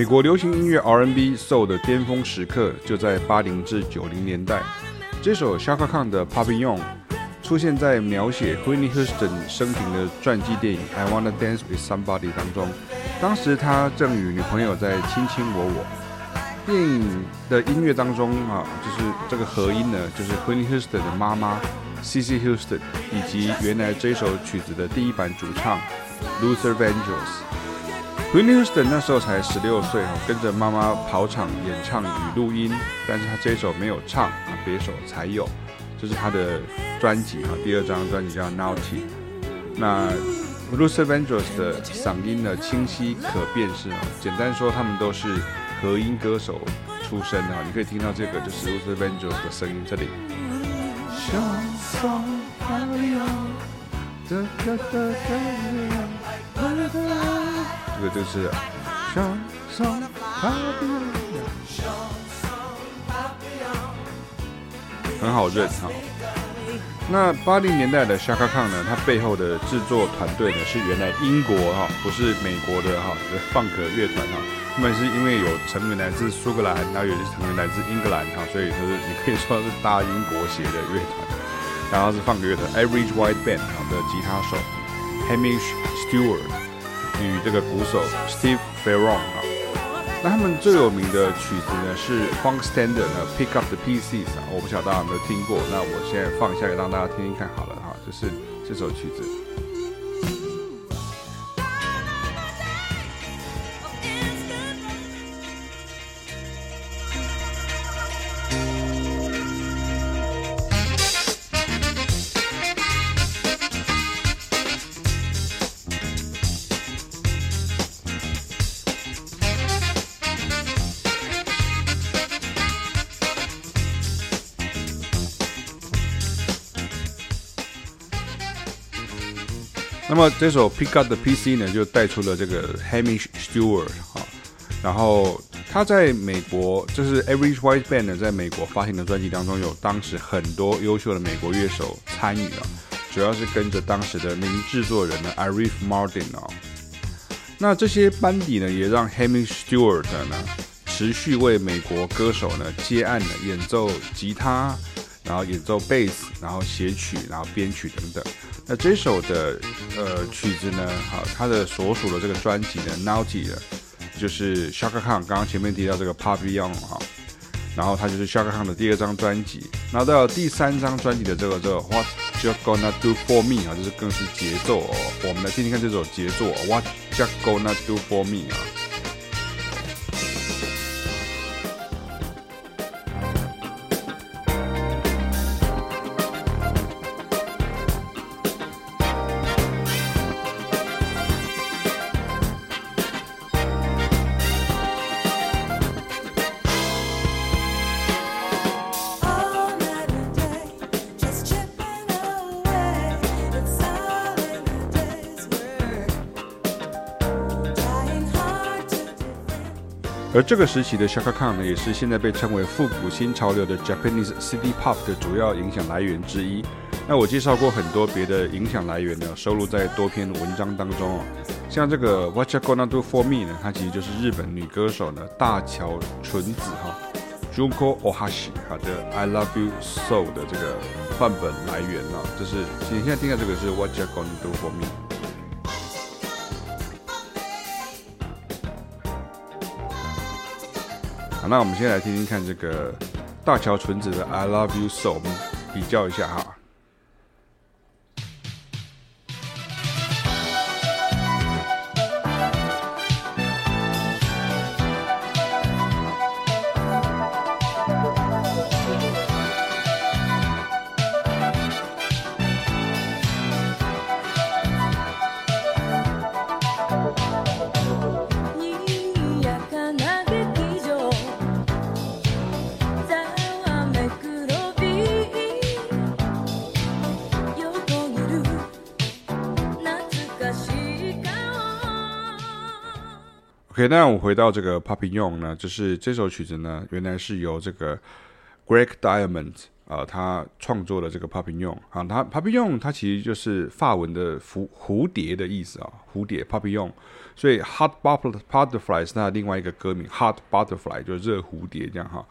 美国流行音乐 R&B Soul 的巅峰时刻就在八零至九零年代。这首 Chaka Khan 的 Papillon 出现在描写 Whitney Houston 生平的传记电影《I Wanna Dance with Somebody》当中。当时他正与女朋友在卿卿我我。电影的音乐当中啊，就是这个和音呢，就是 Whitney Houston 的妈妈 Cissy Houston，以及原来这首曲子的第一版主唱 Luther Vandross。Whitney Houston 那时候才十六岁，跟着妈妈跑场演唱与录音，但是他这首没有唱啊，别首才有，这、是他的专辑哈，第二张专辑叫 Naughty。那 Luther Vandross 的嗓音呢，清晰可辨识啊，简单说，他们都是和音歌手出身的，你可以听到这个就是 Luther Vandross 的声音这里。这个就是，很好认哈。那八零年代的 Shaka Khan 呢，它背后的制作团队呢是原来英国哈，不是美国的哈的 Funk 乐团哈。他们是因为有成员来自苏格兰，然后有些成员来自英格兰哈，所以就是你可以说是大英国协的乐团。然后是 Funk 乐团 Average White Band 好的吉他手 Hamish Stewart。与这个鼓手 Steve Ferron 啊，那他们最有名的曲子呢是 Funk Standard 的 Pick Up the Pieces 啊，我不晓得大家有没有听过，那我现在放一下让大家听听看好了哈，就是这首曲子。那么这首 Pick Up the PC 呢，就带出了这个 Hamish Stewart 哈，然后他在美国，就是 Average White Band 呢，在美国发行的专辑当中，有当时很多优秀的美国乐手参与啊，主要是跟着当时的名制作人呢 Arif Mardin 啊，那这些班底呢，也让 Hamish Stewart 呢持续为美国歌手呢接案的演奏吉他，然后演奏贝斯，然后写曲，然后编曲等等。那这首的呃曲子呢，好，它的所属的这个专辑呢，Naughty 的，就是 Shaka Khan 刚刚前面提到这个 Papillon 哈，然后它就是 Shaka Khan 的第二张专辑，那到第三张专辑的这个这个 What You Gonna Do For Me 啊，就是更是节奏哦，我们来听听看这首节奏 What You Gonna Do For Me 啊。这个时期的 Shaka Khan 呢，也是现在被称为复古新潮流的 Japanese City Pop 的主要影响来源之一。那我介绍过很多别的影响来源呢，收录在多篇文章当中哦。像这个 What You Gonna Do For Me 呢，它其实就是日本女歌手呢大桥纯子哈 Junko Ohashi 哈的 I Love You So 的这个范本来源啊，就是你现在听到这个是 What You Gonna Do For Me。那我们先来听听看这个大桥纯子的《I Love You So》，我们比较一下哈。OK，那我回到这个 Papillon 呢，就是这首曲子呢，原来是由这个 Greg Diamond 呃，他创作的这个 Papillon 啊，他 Papillon 它其实就是法文的蝴蝴蝶的意思啊，蝴蝶 Papillon，所以 Hot Butterfly 是他另外一个歌名，Hot Butterfly 就是热蝴蝶这样哈。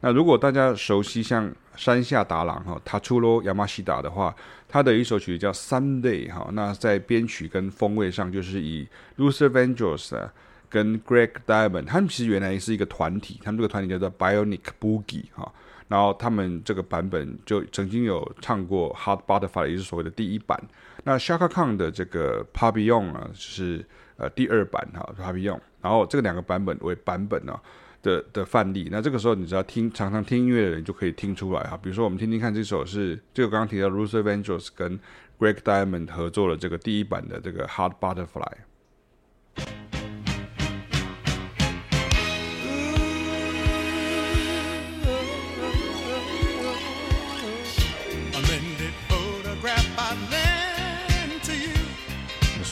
那如果大家熟悉像山下达郎哈，Tatsuro Yamashita 的话，他的一首曲子叫 Sunday 哈，那在编曲跟风味上就是以 Luther Vandross 跟 Greg Diamond，他们其实原来是一个团体，他们这个团体叫做 Bionic Boogie 哈。然后他们这个版本就曾经有唱过《Hot Butterfly》，也是所谓的第一版。那 Shaka Khan 的这个 Papillon 啊，是呃第二版哈 Papillon。然后这两个版本为版本呢的的范例。那这个时候你只要听常常听音乐的人就可以听出来哈。比如说我们听听看，这首是这个刚刚提到 Luther Vandross 跟 Greg Diamond 合作的这个第一版的这个 Hot Butterfly。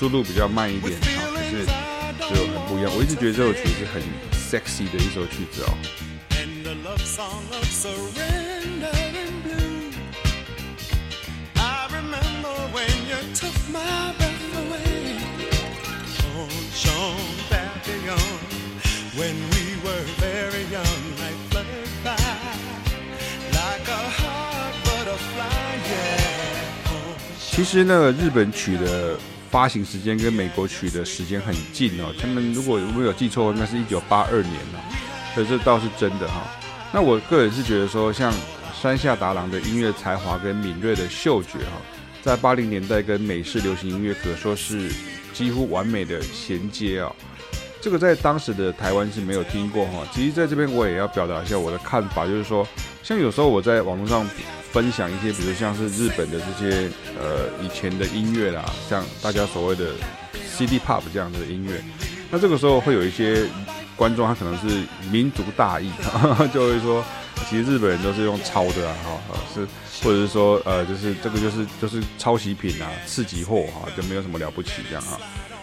速度比较慢一点，好，可是就很不一样。我一直觉得这首曲子很 sexy 的一首曲子哦。其实那个日本曲的。发行时间跟美国取的时间很近哦，他们如果如果有记错，应该是一九八二年了，所以这倒是真的哈。那我个人是觉得说，像山下达郎的音乐才华跟敏锐的嗅觉哈，在八零年代跟美式流行音乐可说是几乎完美的衔接啊。这个在当时的台湾是没有听过哈。其实在这边我也要表达一下我的看法，就是说，像有时候我在网络上。分享一些，比如像是日本的这些呃以前的音乐啦，像大家所谓的 CD pop 这样的音乐，那这个时候会有一些观众他可能是民族大义，就会说，其实日本人都是用抄的啊，哈，是或者是说呃就是这个就是就是抄袭品啊，次级货哈，就没有什么了不起这样哈，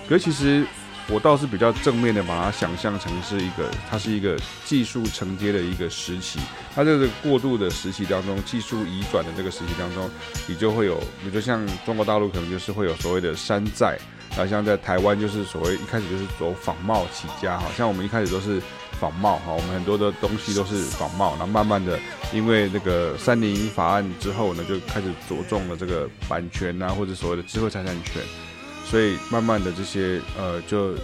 可是其实。我倒是比较正面的，把它想象成是一个，它是一个技术承接的一个时期。它这个过渡的时期当中，技术移转的这个时期当中，你就会有，比如说像中国大陆可能就是会有所谓的山寨，然后像在台湾就是所谓一开始就是走仿冒起家，哈，像我们一开始都是仿冒，哈，我们很多的东西都是仿冒，然后慢慢的因为那个三零法案之后呢，就开始着重了这个版权啊，或者所谓的智慧财产权。所以慢慢的这些呃就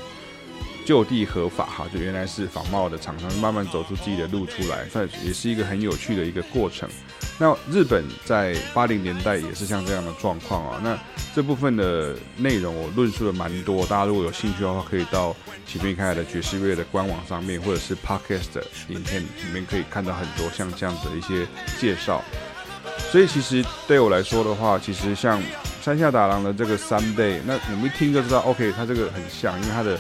就地合法哈，就原来是仿冒的厂商慢慢走出自己的路出来，算也是一个很有趣的一个过程。那日本在八零年代也是像这样的状况啊。那这部分的内容我论述的蛮多，大家如果有兴趣的话，可以到启明开的爵士乐的官网上面，或者是 Podcast 的影片里面可以看到很多像这样子的一些介绍。所以其实对我来说的话，其实像。山下达郎的这个 Someday，那我们一听就知道，OK，他这个很像，因为他的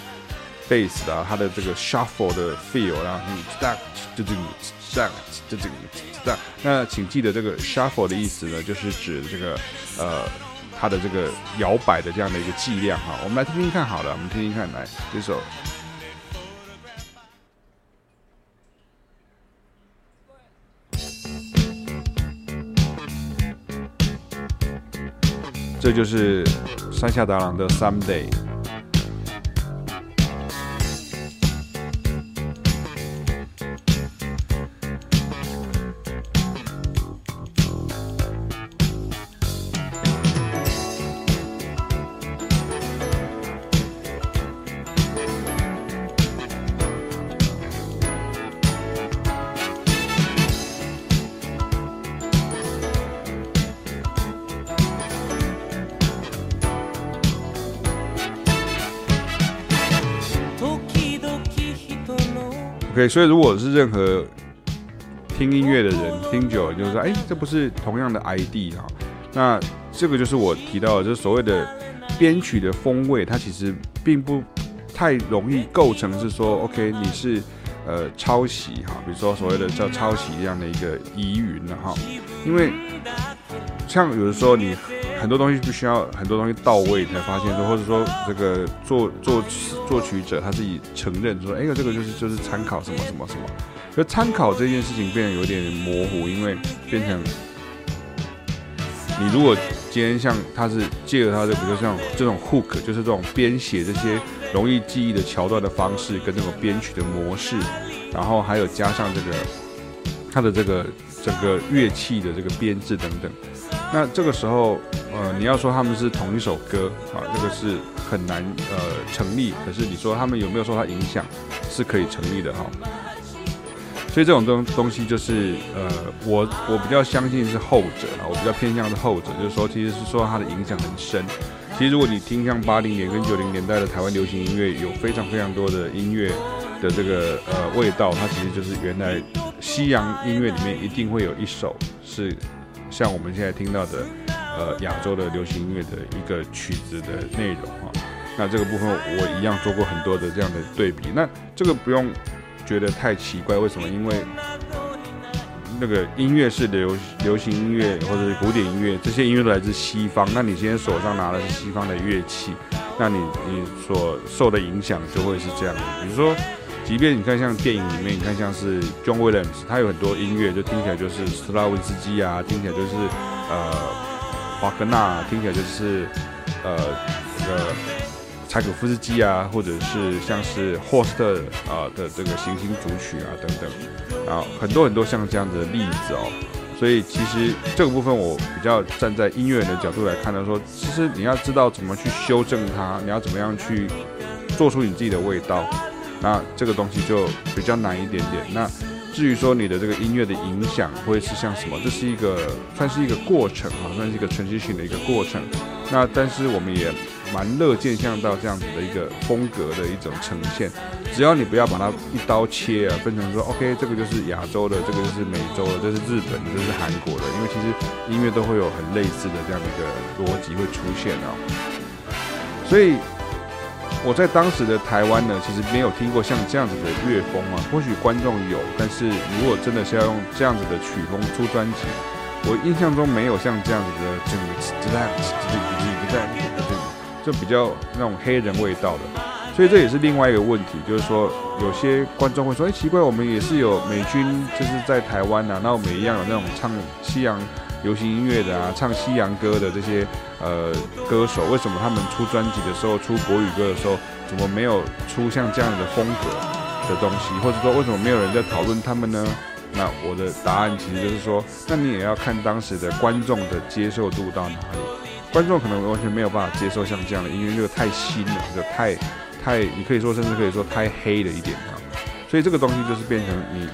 bass 啊，他的这个 shuffle 的 feel，然后你，stack 就这个 stack 就这个 stack。那请记得这个 shuffle 的意思呢，就是指这个呃它的这个摇摆的这样的一个剂量哈。我们来听听看，好了，我们听听看，来这首。这就是山下达郎的《Someday》。OK，所以如果是任何听音乐的人听久了，就是说，哎，这不是同样的 ID 啊？那这个就是我提到的，就是所谓的编曲的风味，它其实并不太容易构成是说，OK，你是呃抄袭哈，比如说所谓的叫抄袭这样的一个疑云了哈，因为像有的时候你。很多东西必须要很多东西到位才发现说，或者说这个作作作曲者他自己承认说，哎呦，这个就是就是参考什么什么什么，可参考这件事情变得有点模糊，因为变成你如果今天像他是借了他的，比如说像这种 hook，就是这种编写这些容易记忆的桥段的方式，跟这种编曲的模式，然后还有加上这个他的这个整个乐器的这个编制等等，那这个时候，呃，你要说他们是同一首歌啊，这个是很难呃成立。可是你说他们有没有受他影响，是可以成立的哈。所以这种东东西就是，呃，我我比较相信是后者啊，我比较偏向是后者，就是说其实是说它的影响很深。其实如果你听像八零年跟九零年代的台湾流行音乐，有非常非常多的音乐的这个呃味道，它其实就是原来西洋音乐里面一定会有一首是像我们现在听到的呃亚洲的流行音乐的一个曲子的内容哈。那这个部分我一样做过很多的这样的对比，那这个不用。觉得太奇怪，为什么？因为那个音乐是流流行音乐或者是古典音乐，这些音乐都来自西方。那你今天手上拿的是西方的乐器，那你你所受的影响就会是这样的。比如说，即便你看像电影里面，你看像是 John Williams，他有很多音乐就听起来就是斯拉文斯基啊，听起来就是呃华格纳，听起来就是呃这个。柴可夫斯基啊，或者是像是霍斯特啊的这个行星组曲啊等等，啊很多很多像这样的例子哦，所以其实这个部分我比较站在音乐人的角度来看呢，说其实你要知道怎么去修正它，你要怎么样去做出你自己的味道，那这个东西就比较难一点点。那至于说你的这个音乐的影响会是像什么，这是一个算是一个过程啊，算是一个 transition 的一个过程。那但是我们也。蛮乐见像到这样子的一个风格的一种呈现，只要你不要把它一刀切啊，分成说 OK，这个就是亚洲的，这个就是美洲的，这是日本的，这是韩国的，因为其实音乐都会有很类似的这样的一个逻辑会出现啊。所以我在当时的台湾呢，其实没有听过像这样子的乐风啊，或许观众有，但是如果真的是要用这样子的曲风出专辑，我印象中没有像这样子的这个这样子这个这样子。就比较那种黑人味道的，所以这也是另外一个问题，就是说有些观众会说，哎，奇怪，我们也是有美军，就是在台湾啊，那我们一样有那种唱西洋流行音乐的啊，唱西洋歌的这些呃歌手，为什么他们出专辑的时候，出国语歌的时候，怎么没有出像这样的风格的东西，或者说为什么没有人在讨论他们呢？那我的答案其实就是说，那你也要看当时的观众的接受度到哪里。观众可能完全没有办法接受像这样的音乐，就太新了，就太太，你可以说甚至可以说太黑了一点啊。所以这个东西就是变成你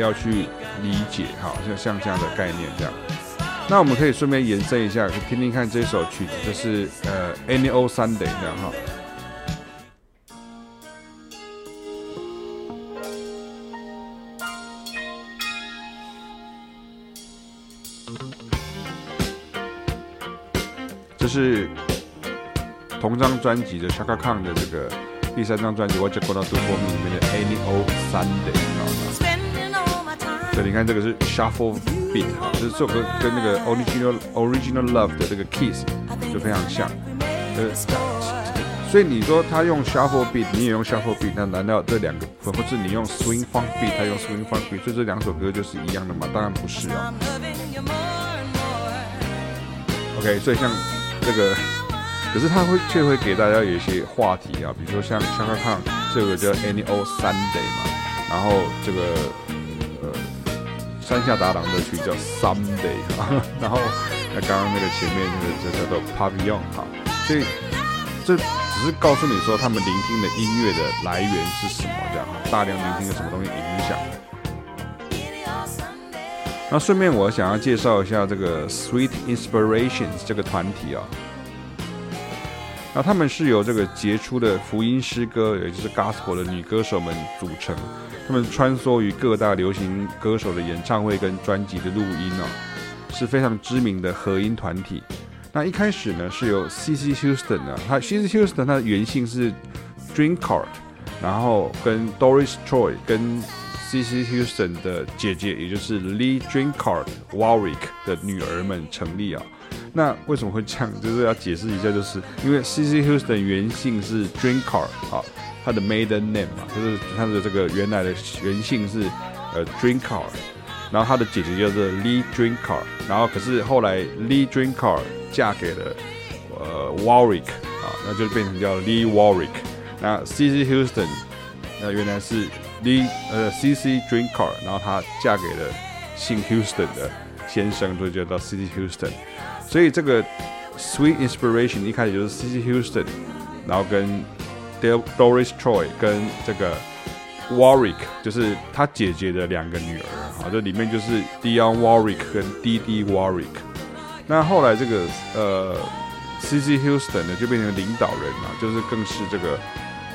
要去理解，哈，像像这样的概念这样。那我们可以顺便延伸一下，听听看这首曲子，就是呃《Any Old Sunday》这样哈。这是同张专辑的 Chaka Khan 的这个第三张专辑《What You Gonna Do For Me》里面的《Any Old Sunday》啊，对，你看这个是 Shuffle Beat 哈，就是这首歌跟那个 Original Original Love 的这个 Kiss 就非常像，呃，所以你说他用 Shuffle Beat，你也用 Shuffle Beat，那难道这两个不，或是你用 Swing Funk Beat，他用 Swing Funk Beat，所以这两首歌就是一样的吗？当然不是啊。OK，所以像。这个，可是他会却会给大家有一些话题啊，比如说像 Chaka Khan 这个叫 Any Old Sunday 嘛，然后这个山下达郎的曲叫 Someday 啊，然后那刚刚那个前面那个就叫做 Papillon 哈，所以这只是告诉你说他们聆听的音乐的来源是什么这样，大量聆听的什么东西影响。那顺便我想要介绍一下这个 Sweet Inspirations 这个团体啊，那他们是由这个杰出的福音诗歌，也就是 Gospel 的女歌手们组成，他们穿梭于各大流行歌手的演唱会跟专辑的录音哦，是非常知名的合音团体。那一开始呢是由 Cissy Houston 呢，他 Cissy Houston 他的原姓是 Drinkard，然后跟 Doris Troy 跟 Cissy Houston 的姐姐，也就是 Lee Drinkard Warwick 的女儿们成立啊。那为什么会这样？就是要解释一下，就是因为 C C Houston 原姓是 Drinkard 啊，他的 maiden name 嘛，就是他的这个原来的原姓是呃 Drinkard。然后他的姐姐叫做 Lee Drinkard，然后可是后来 Lee Drinkard 嫁给了呃 Warwick 啊，那就变成叫 Lee Warwick。那 C C Houston 那原来是 Lee 呃 C C Drinkard，然后她嫁给了姓 Houston 的先生，所以就叫 Cissy Houston。所以这个 Sweet Inspiration 一开始就是 Cissy Houston，然后跟 Doris Troy 跟这个。Warwick 就是他姐姐的两个女儿啊，这里面就是 Dion Warwick 跟 D.D. Warwick。那后来这个呃 Cissy Houston 呢就变成领导人了，就是更是这个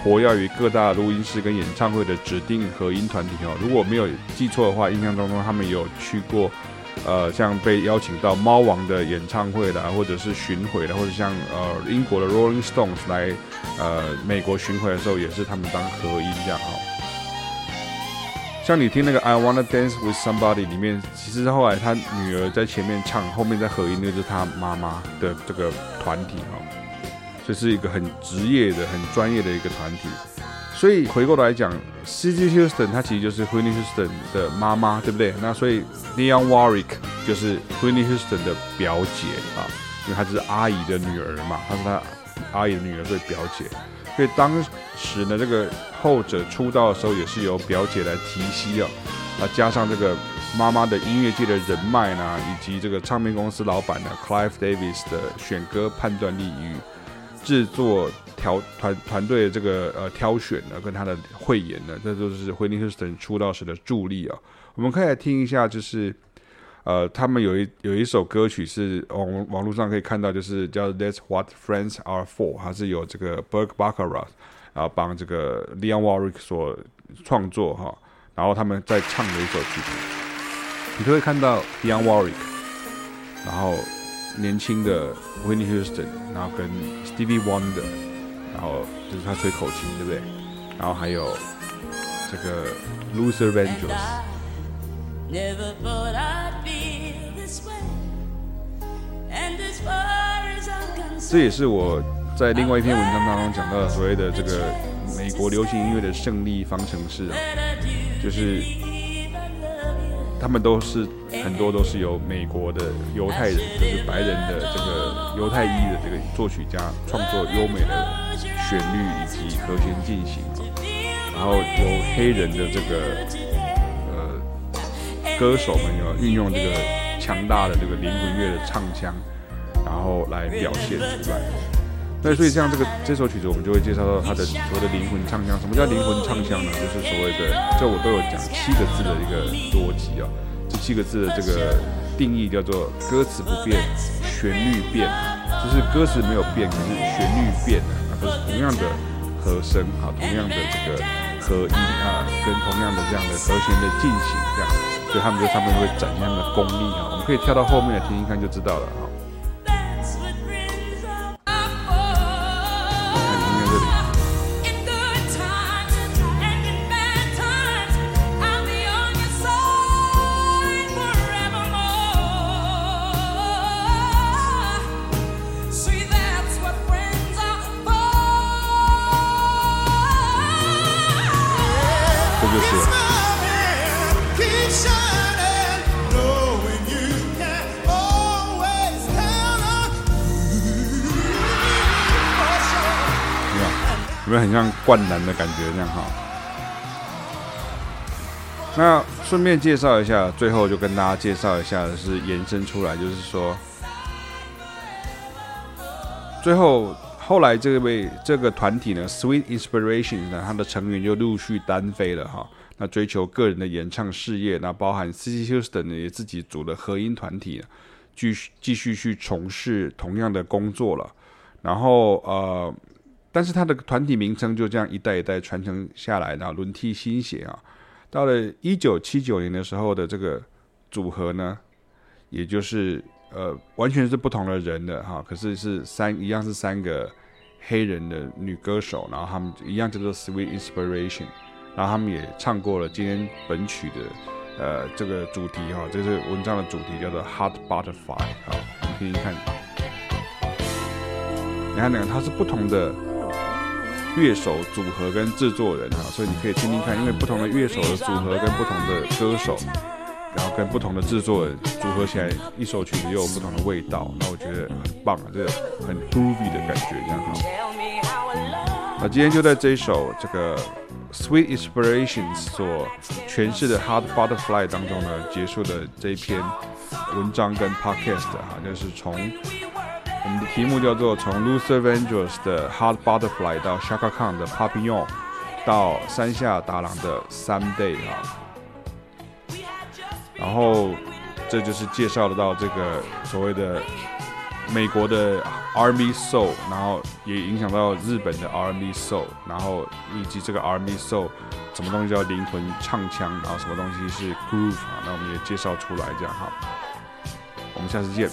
活跃于各大录音室跟演唱会的指定合音团体哦。如果没有记错的话，印象当中他们有去过呃像被邀请到猫王的演唱会啦，或者是巡回的，或者像呃英国的 Rolling Stones 来呃美国巡回的时候，也是他们当合音这样哈。像你听那个 I Wanna Dance with Somebody 里面，其实后来他女儿在前面唱，后面在合音，那就是他妈妈的这个团体哈，这是一个很职业的、很专业的一个团体。所以回过来讲，Cissy Houston 她其实就是 w h i n n y Houston 的妈妈，对不对？那所以 Leon Warwick 就是 w h i n n y Houston 的表姐啊，因为她是阿姨的女儿嘛，她是她阿姨的女儿，所以表姐。所以当时呢，这个后者出道的时候也是由表姐来提携啊，啊，加上这个妈妈的音乐界的人脉呢，以及这个唱片公司老板呢，Clive Davis 的选歌判断力与制作调团团队的这个呃挑选呢，跟他的慧眼呢，这都是惠灵斯等出道时的助力啊、我们可以来听一下，就是呃，他们有一有一首歌曲是网网络上可以看到，就是叫《That's What Friends Are For》，还是有这个 Berg bakaraz，然后帮这个 Leon Warwick 所创作哈、然后他们在唱的一首曲子，你可以看到 Leon Warwick，然后。年轻的 Winnie Houston，然后跟 Stevie Wonder。后就是他吹口琴，对不对？然后还有这个 Luther Vandross。这也是我在另外一篇文章当中讲到的所谓的这个美国流行音乐的胜利方程式啊，就是他们都是很多都是由美国的犹太人，就是白人的这个犹太裔的这个作曲家创作优美的旋律以及和弦进行，然后由黑人的这个呃。歌手们有运用这个强大的这个灵魂乐的唱腔，然后来表现出来。那所以像这个这首曲子，我们就会介绍到它的所谓的灵魂唱腔。什么叫灵魂唱腔呢？就是所谓的，这我都有讲七个字的一个逻辑啊。这七个字的这个定义叫做歌词不变，旋律变，就是歌词没有变，可是旋律变了，是同样的和声啊，同样的这个和音啊，跟同样的这样的和弦的进行这样。所以他们就他们会展现的功力啊，我们可以跳到后面来听一看就知道了哈。有没有很像灌篮的感觉这样哈？那顺便介绍一下，最后就跟大家介绍一下的是延伸出来，就是说，最后后来这位这个团体呢，Sweet Inspiration 呢，它的成员就陆续单飞了哈。那追求个人的演唱事业，那包含 Cissy Houston 呢，也自己组了合音团体，继续继续去从事同样的工作了。然后呃。但是他的团体名称就这样一代一代传承下来，然后轮替新血啊。到了一九七九年的时候的这个组合呢，也就是呃完全是不同的人的哈，可是是三一样是三个黑人的女歌手，然后他们一样叫做 Sweet Inspiration，然后他们也唱过了今天本曲的呃这个主题哈，这是文章的主题叫做 Hot Butterfly，好，你听听看，你看那个它是不同的。乐手组合跟制作人啊，所以你可以听听看，因为不同的乐手的组合跟不同的歌手，然后跟不同的制作人组合起来，一首曲子又有不同的味道，那我觉得很棒啊，这个很 groovy 的感觉，这样哈。那今天就在这一首这个 Sweet Inspirations 所诠释的 Hard Butterfly 当中呢，结束的这一篇文章跟 podcast 哈，就是从我们的题目叫做从 Luther Vandross 的 Heart Butterfly 到 Chaka Khan 的 Papillon 到山下达郎的 Someday 啊。然后，这就是介绍得到这个所谓的美国的 R&B Soul，然后也影响到日本的 R&B Soul，然后以及这个 R&B Soul 什么东西叫灵魂唱腔，然后什么东西是 Groove 啊，那我们也介绍出来这样哈。我们下次见。